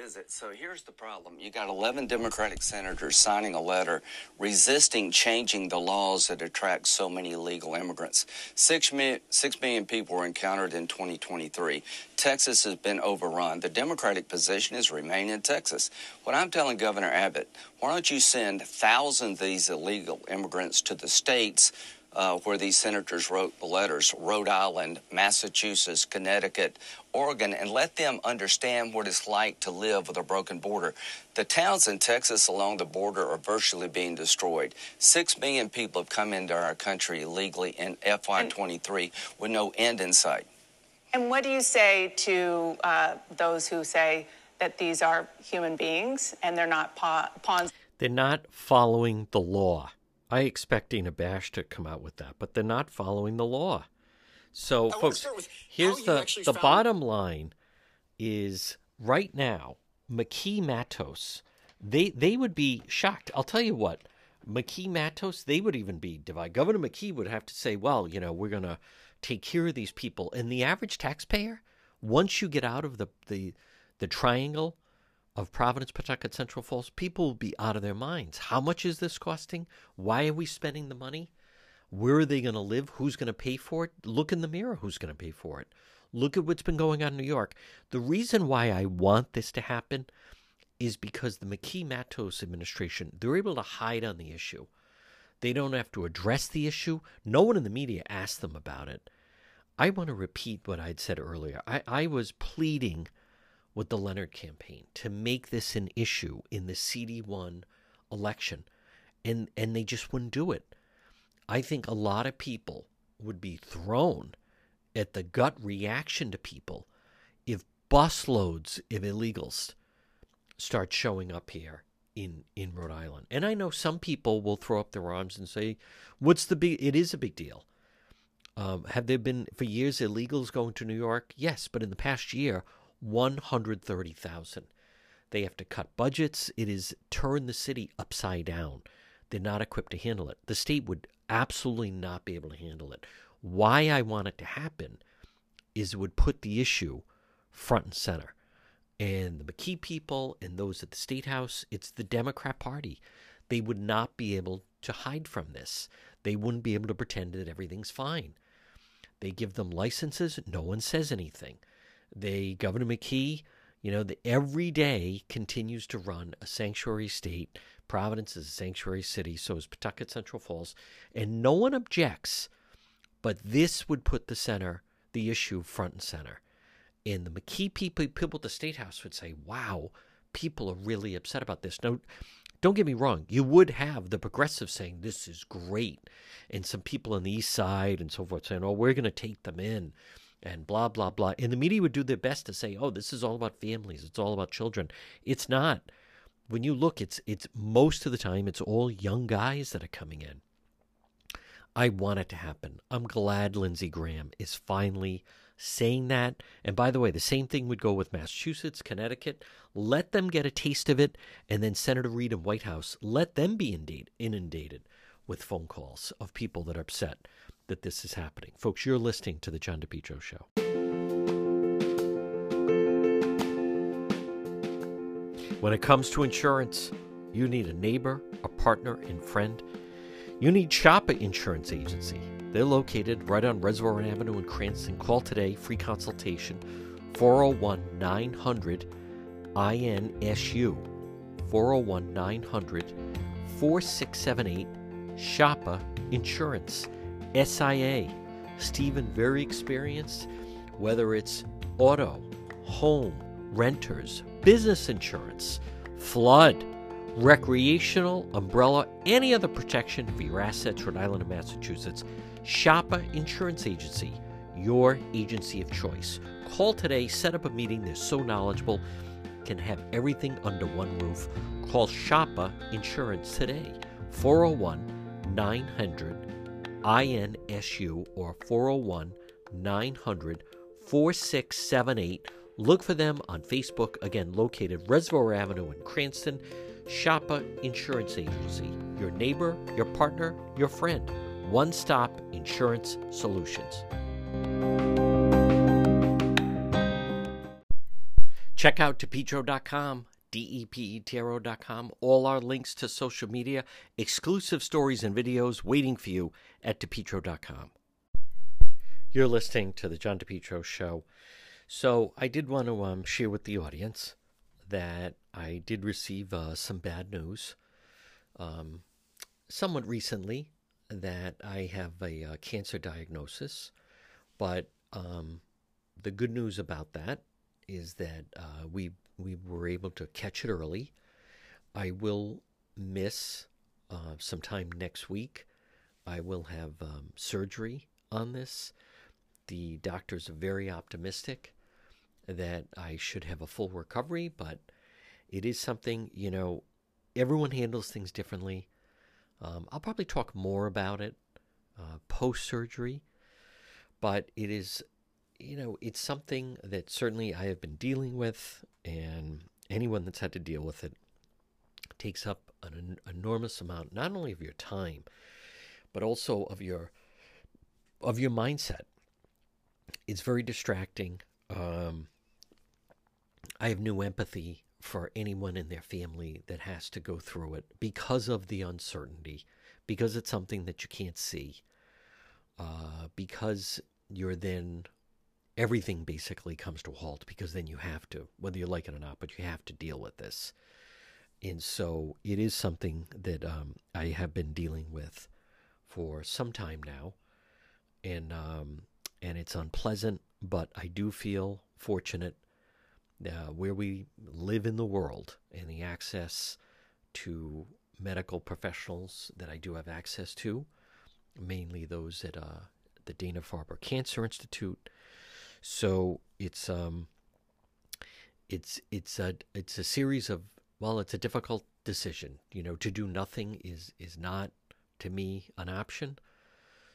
visit. So here's the problem. You got 11 Democratic senators signing a letter resisting changing the laws that attract so many illegal immigrants. Six million, six million people were encountered in 2023. Texas has been overrun. The Democratic position is remain in Texas. What I'm telling Governor Abbott, why don't you send thousands of these illegal immigrants to the states uh, where these senators wrote the letters Rhode Island, Massachusetts, Connecticut, Oregon, and let them understand what it's like to live with a broken border. The towns in Texas along the border are virtually being destroyed. Six million people have come into our country illegally in FY23 with no end in sight. And what do you say to uh, those who say that these are human beings and they're not pa- pawns? They're not following the law. I expect Dana Bash to come out with that, but they're not following the law. So, folks, here's the the found... bottom line: is right now McKee Matos. They they would be shocked. I'll tell you what, McKee Matos. They would even be divided. Governor McKee would have to say, "Well, you know, we're going to take care of these people." And the average taxpayer, once you get out of the the the triangle of Providence, Pawtucket, Central Falls, people will be out of their minds. How much is this costing? Why are we spending the money? Where are they going to live? Who's going to pay for it? Look in the mirror who's going to pay for it. Look at what's been going on in New York. The reason why I want this to happen is because the McKee Matos administration, they're able to hide on the issue. They don't have to address the issue. No one in the media asked them about it. I want to repeat what I'd said earlier. I, I was pleading with the Leonard campaign to make this an issue in the CD1 election, and, and they just wouldn't do it. I think a lot of people would be thrown at the gut reaction to people if busloads of illegals start showing up here in in Rhode Island. And I know some people will throw up their arms and say, "What's the big? It is a big deal." Um, have there been for years illegals going to New York? Yes, but in the past year, 130,000. They have to cut budgets. It is turn the city upside down. They're not equipped to handle it. The state would absolutely not be able to handle it. Why I want it to happen is it would put the issue front and center. And the McKee people and those at the State House, it's the Democrat Party. They would not be able to hide from this. They wouldn't be able to pretend that everything's fine. They give them licenses, no one says anything. They, Governor McKee, you know, the, every day continues to run a sanctuary state. Providence is a sanctuary city, so is Pawtucket Central Falls, and no one objects. But this would put the center, the issue front and center. And the McKee people, people at the State House would say, wow, people are really upset about this. Now, don't get me wrong, you would have the progressives saying this is great, and some people on the east side and so forth saying, oh, we're going to take them in and blah, blah, blah. And the media would do their best to say, oh, this is all about families, it's all about children. It's not. When you look, it's it's most of the time it's all young guys that are coming in. I want it to happen. I'm glad Lindsey Graham is finally saying that. And by the way, the same thing would go with Massachusetts, Connecticut. Let them get a taste of it. And then Senator Reid and Whitehouse, let them be inundated with phone calls of people that are upset that this is happening. Folks, you're listening to The John DePetro Show. When it comes to insurance, you need a neighbor, a partner, and friend. You need Chapa Insurance Agency. They're located right on Reservoir Avenue in Cranston. Call today, free consultation, 401 900 INSU. 401 900 4678 Chapa Insurance. SIA. Stephen, very experienced, whether it's auto, home, renters, business insurance, flood, recreational, umbrella, any other protection for your assets, Rhode Island and Massachusetts. Chapa Insurance Agency, your agency of choice. Call today, set up a meeting. They're so knowledgeable, can have everything under one roof. Call Chapa Insurance today, 401 900 INSU or 401 900 4678. Look for them on Facebook, again, located Reservoir Avenue in Cranston. Chapa Insurance Agency, your neighbor, your partner, your friend. One stop insurance solutions. Check out DePetro.com. All our links to social media, exclusive stories and videos waiting for you at DePetro.com. You're listening to the John DePetro Show. So I did want to um, share with the audience that I did receive uh, some bad news um, somewhat recently that I have a uh, cancer diagnosis. But um, the good news about that is that uh, we we were able to catch it early. I will miss uh, some time next week. I will have um, surgery on this. The doctors are very optimistic that I should have a full recovery, but it is something, you know, everyone handles things differently. Um, I'll probably talk more about it uh, post surgery, but it is, you know, it's something that certainly I have been dealing with, and anyone that's had to deal with it takes up an enormous amount, not only of your time, but also of your of your mindset. It's very distracting. Um, I have new empathy for anyone in their family that has to go through it because of the uncertainty, because it's something that you can't see, uh, because you're then everything basically comes to a halt because then you have to, whether you like it or not, but you have to deal with this. And so it is something that um, I have been dealing with for some time now, and um, and it's unpleasant, but I do feel fortunate uh, where we live in the world and the access to medical professionals that I do have access to, mainly those at uh, the Dana Farber Cancer Institute. So it's um, it's it's a it's a series of well, it's a difficult decision. You know, to do nothing is is not to me an option.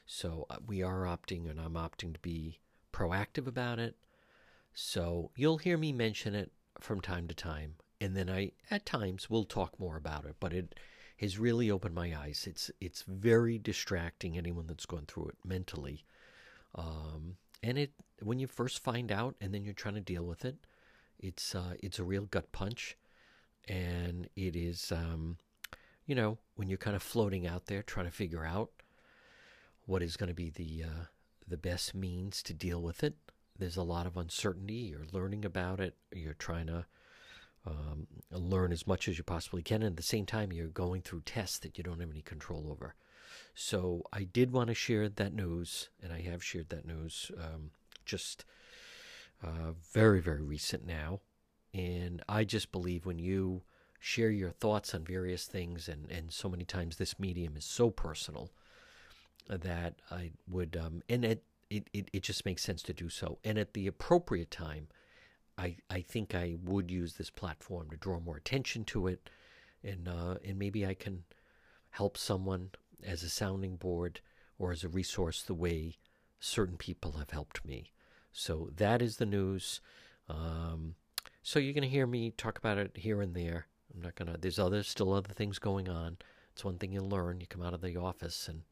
So uh, we are opting, and I'm opting to be proactive about it. So you'll hear me mention it from time to time, and then I, at times, will talk more about it. But it has really opened my eyes. It's it's very distracting. Anyone that's gone through it mentally, um, and it when you first find out, and then you're trying to deal with it, it's uh, it's a real gut punch, and it is, um, you know, when you're kind of floating out there trying to figure out what is going to be the uh, the best means to deal with it there's a lot of uncertainty. You're learning about it. You're trying to um, learn as much as you possibly can. And at the same time, you're going through tests that you don't have any control over. So I did want to share that news, and I have shared that news um, just uh, very, very recent now. And I just believe when you share your thoughts on various things, and, and so many times this medium is so personal that I would, um, and it, it, it, it just makes sense to do so. And at the appropriate time, I, I think I would use this platform to draw more attention to it, and uh, and maybe I can help someone as a sounding board or as a resource the way certain people have helped me. So that is the news. Um, so you're going to hear me talk about it here and there. I'm not going to. There's other still other things going on. It's one thing you learn. You come out of the office and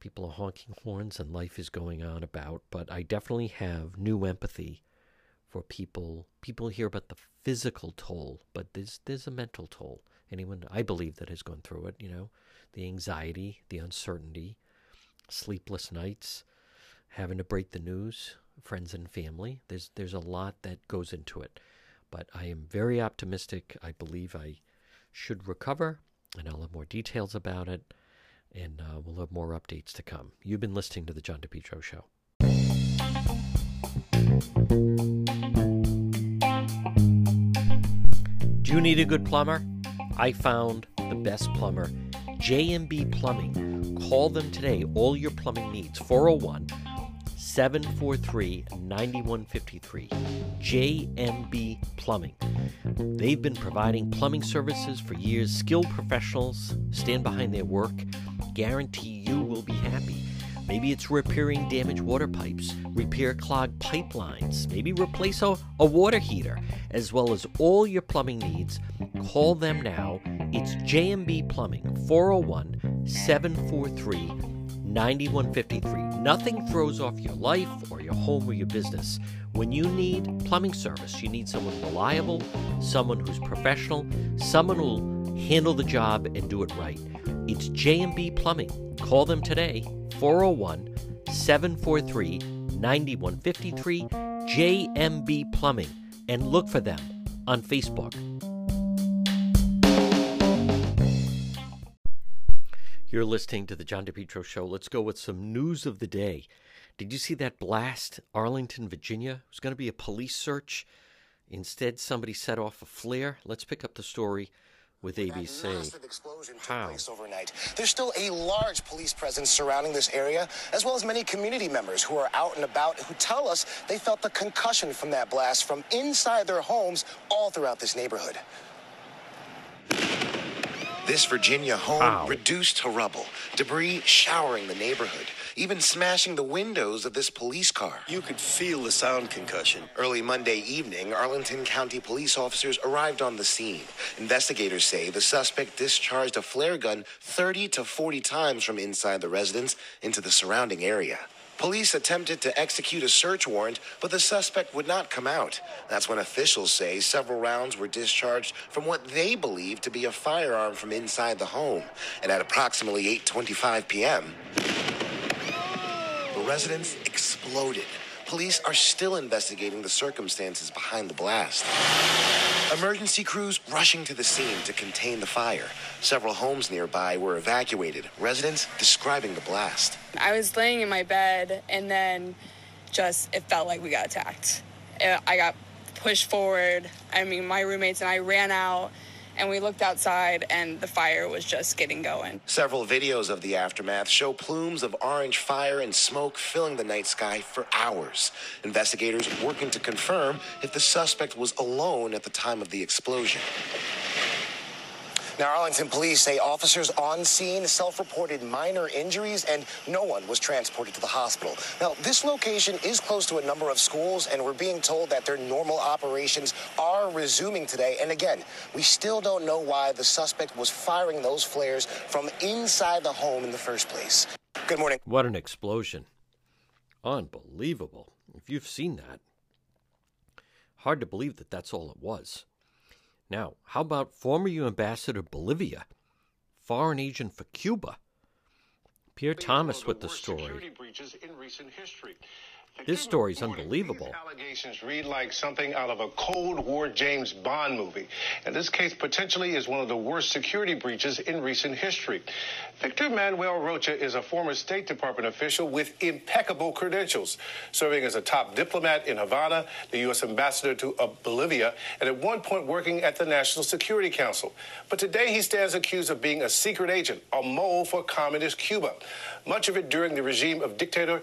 people are honking horns and life is going on about, but I definitely have new empathy for people. People hear about the physical toll, but there's there's a mental toll. Anyone I believe that has gone through it, you know, the anxiety, the uncertainty, sleepless nights, having to break the news, friends and family. There's there's a lot that goes into it. But I am very optimistic. I believe I should recover, and I'll have more details about it and uh, we'll have more updates to come. You've been listening to The John DePetro Show. Do you need a good plumber? I found the best plumber, JMB Plumbing. Call them today, all your plumbing needs, 401 743 9153. JMB Plumbing. They've been providing plumbing services for years. Skilled professionals stand behind their work guarantee you will be happy. Maybe it's repairing damaged water pipes, repair clogged pipelines, maybe replace a, a water heater, as well as all your plumbing needs. Call them now. It's JMB Plumbing, 401 743 9153. Nothing throws off your life or your home or your business. When you need plumbing service, you need someone reliable, someone who's professional, someone who'll handle the job and do it right. It's JMB Plumbing. Call them today, 401 743 9153, JMB Plumbing, and look for them on Facebook. You're listening to the John DePetro Show. Let's go with some news of the day. Did you see that blast, Arlington, Virginia? It was going to be a police search. Instead, somebody set off a flare. Let's pick up the story with ABC. Massive explosion took How? place overnight. There's still a large police presence surrounding this area, as well as many community members who are out and about who tell us they felt the concussion from that blast from inside their homes all throughout this neighborhood. This Virginia home wow. reduced to rubble, debris showering the neighborhood, even smashing the windows of this police car. You could feel the sound concussion. Early Monday evening, Arlington County police officers arrived on the scene. Investigators say the suspect discharged a flare gun 30 to 40 times from inside the residence into the surrounding area. Police attempted to execute a search warrant, but the suspect would not come out. That's when officials say several rounds were discharged from what they believe to be a firearm from inside the home. And at approximately 8:25 p.m., the residence exploded. Police are still investigating the circumstances behind the blast. Emergency crews rushing to the scene to contain the fire. Several homes nearby were evacuated, residents describing the blast. I was laying in my bed and then just it felt like we got attacked. Uh, I got pushed forward. I mean, my roommates and I ran out and we looked outside and the fire was just getting going. Several videos of the aftermath show plumes of orange fire and smoke filling the night sky for hours. Investigators working to confirm if the suspect was alone at the time of the explosion. Now, Arlington police say officers on scene self reported minor injuries and no one was transported to the hospital. Now, this location is close to a number of schools, and we're being told that their normal operations are resuming today. And again, we still don't know why the suspect was firing those flares from inside the home in the first place. Good morning. What an explosion! Unbelievable. If you've seen that, hard to believe that that's all it was. Now, how about former U Ambassador Bolivia, foreign agent for Cuba? Pierre Thomas with the story. This story is unbelievable. Allegations read like something out of a Cold War James Bond movie. And this case potentially is one of the worst security breaches in recent history. Victor Manuel Rocha is a former State Department official with impeccable credentials, serving as a top diplomat in Havana, the U.S. ambassador to Bolivia, and at one point working at the National Security Council. But today he stands accused of being a secret agent, a mole for communist Cuba. Much of it during the regime of dictator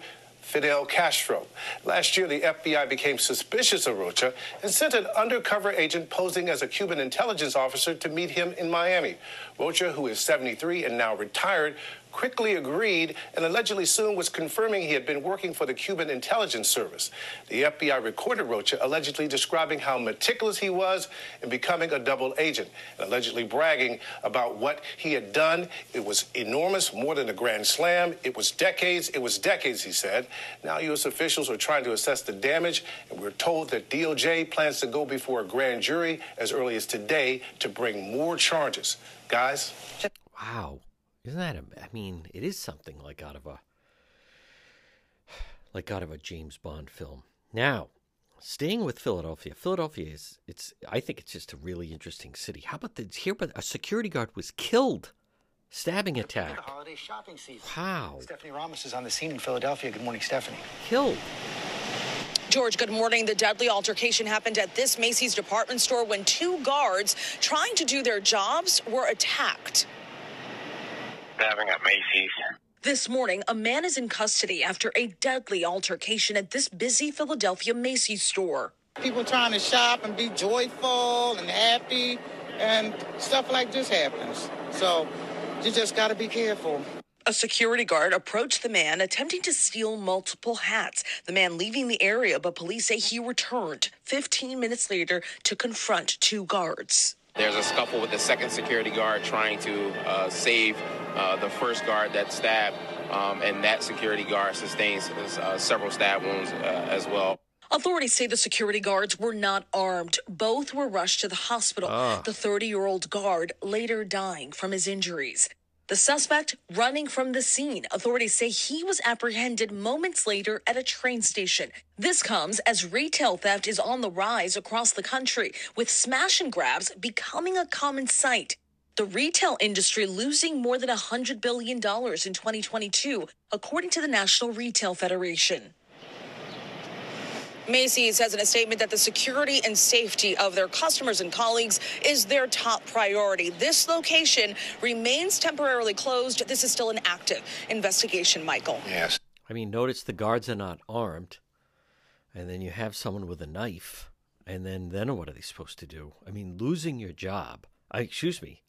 Fidel Castro. Last year, the FBI became suspicious of Rocha and sent an undercover agent posing as a Cuban intelligence officer to meet him in Miami. Rocha, who is 73 and now retired, quickly agreed and allegedly soon was confirming he had been working for the Cuban intelligence service. The FBI recorded Rocha allegedly describing how meticulous he was in becoming a double agent and allegedly bragging about what he had done. It was enormous, more than a grand slam. It was decades. It was decades, he said. Now U.S. officials are trying to assess the damage, and we're told that DOJ plans to go before a grand jury as early as today to bring more charges. Guys? Wow. Isn't that? A, I mean, it is something like out of a <sighs> like out of a James Bond film. Now, staying with Philadelphia, Philadelphia is it's. I think it's just a really interesting city. How about this? Here, but a security guard was killed. Stabbing attack. The holiday shopping season. Wow. Stephanie Ramos is on the scene in Philadelphia. Good morning, Stephanie. Killed. George, good morning. The deadly altercation happened at this Macy's department store when two guards trying to do their jobs were attacked stabbing at Macy's. This morning, a man is in custody after a deadly altercation at this busy Philadelphia Macy's store. People trying to shop and be joyful and happy, and stuff like this happens. So you just got to be careful. A security guard approached the man attempting to steal multiple hats. The man leaving the area, but police say he returned 15 minutes later to confront two guards. There's a scuffle with the second security guard trying to uh, save uh, the first guard that stabbed, um, and that security guard sustains uh, several stab wounds uh, as well. Authorities say the security guards were not armed. Both were rushed to the hospital. Ah. The 30 year old guard later dying from his injuries. The suspect running from the scene. Authorities say he was apprehended moments later at a train station. This comes as retail theft is on the rise across the country, with smash and grabs becoming a common sight. The retail industry losing more than $100 billion in 2022, according to the National Retail Federation. Macy's says in a statement that the security and safety of their customers and colleagues is their top priority. This location remains temporarily closed. This is still an active investigation, Michael. Yes. I mean, notice the guards are not armed, and then you have someone with a knife, and then then what are they supposed to do? I mean, losing your job. I excuse me.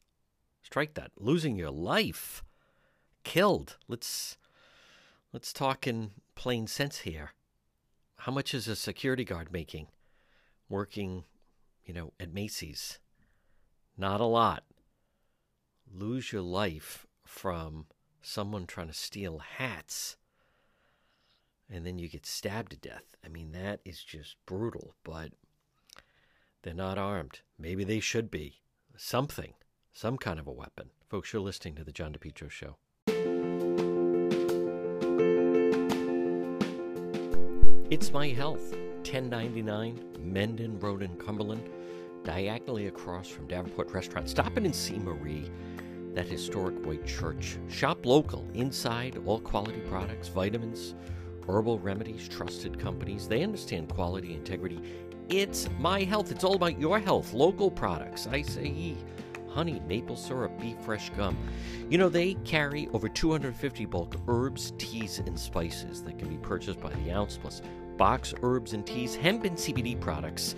Strike that. Losing your life. Killed. Let's let's talk in plain sense here. How much is a security guard making working, you know, at Macy's? Not a lot. Lose your life from someone trying to steal hats and then you get stabbed to death. I mean, that is just brutal, but they're not armed. Maybe they should be. Something, some kind of a weapon. Folks, you're listening to The John DePetro Show. It's My Health, 1099 Mendon Road in Cumberland, diagonally across from Davenport Restaurant. Stop in and see Marie, that historic white church. Shop local, inside, all quality products, vitamins, herbal remedies, trusted companies. They understand quality, integrity. It's My Health. It's all about your health. Local products, acai, honey, maple syrup, beef fresh gum. You know, they carry over 250 bulk herbs, teas, and spices that can be purchased by the ounce, plus box herbs and teas, hemp and CBD products,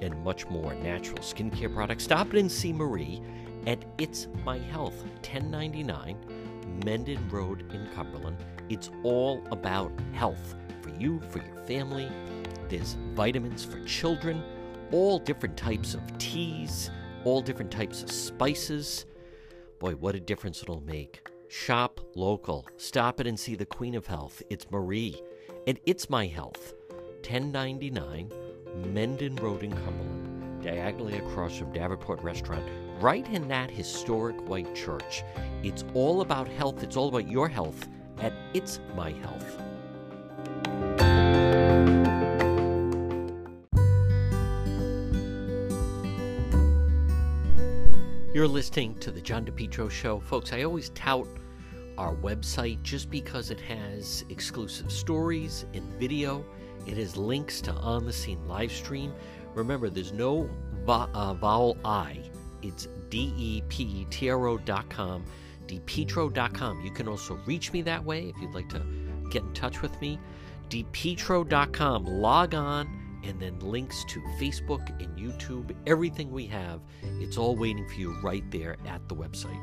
and much more. Natural skincare products. Stop in and see Marie at It's My Health, 1099 Mendon Road in Cumberland. It's all about health for you, for your family. There's vitamins for children, all different types of teas, all different types of spices. Boy, what a difference it'll make. Shop local. Stop it and see the Queen of Health. It's Marie. And It's My Health. 1099 Mendon Road in Cumberland, diagonally across from Davenport Restaurant, right in that historic white church. It's all about health. It's all about your health at It's My Health. You're listening to the John DePetro Show. Folks, I always tout our website just because it has exclusive stories and video. It has links to on the scene live stream. Remember, there's no vo- uh, vowel I. It's D E P E T R O.com, depetro.com. You can also reach me that way if you'd like to get in touch with me. depetro.com. Log on and then links to Facebook and YouTube. Everything we have, it's all waiting for you right there at the website.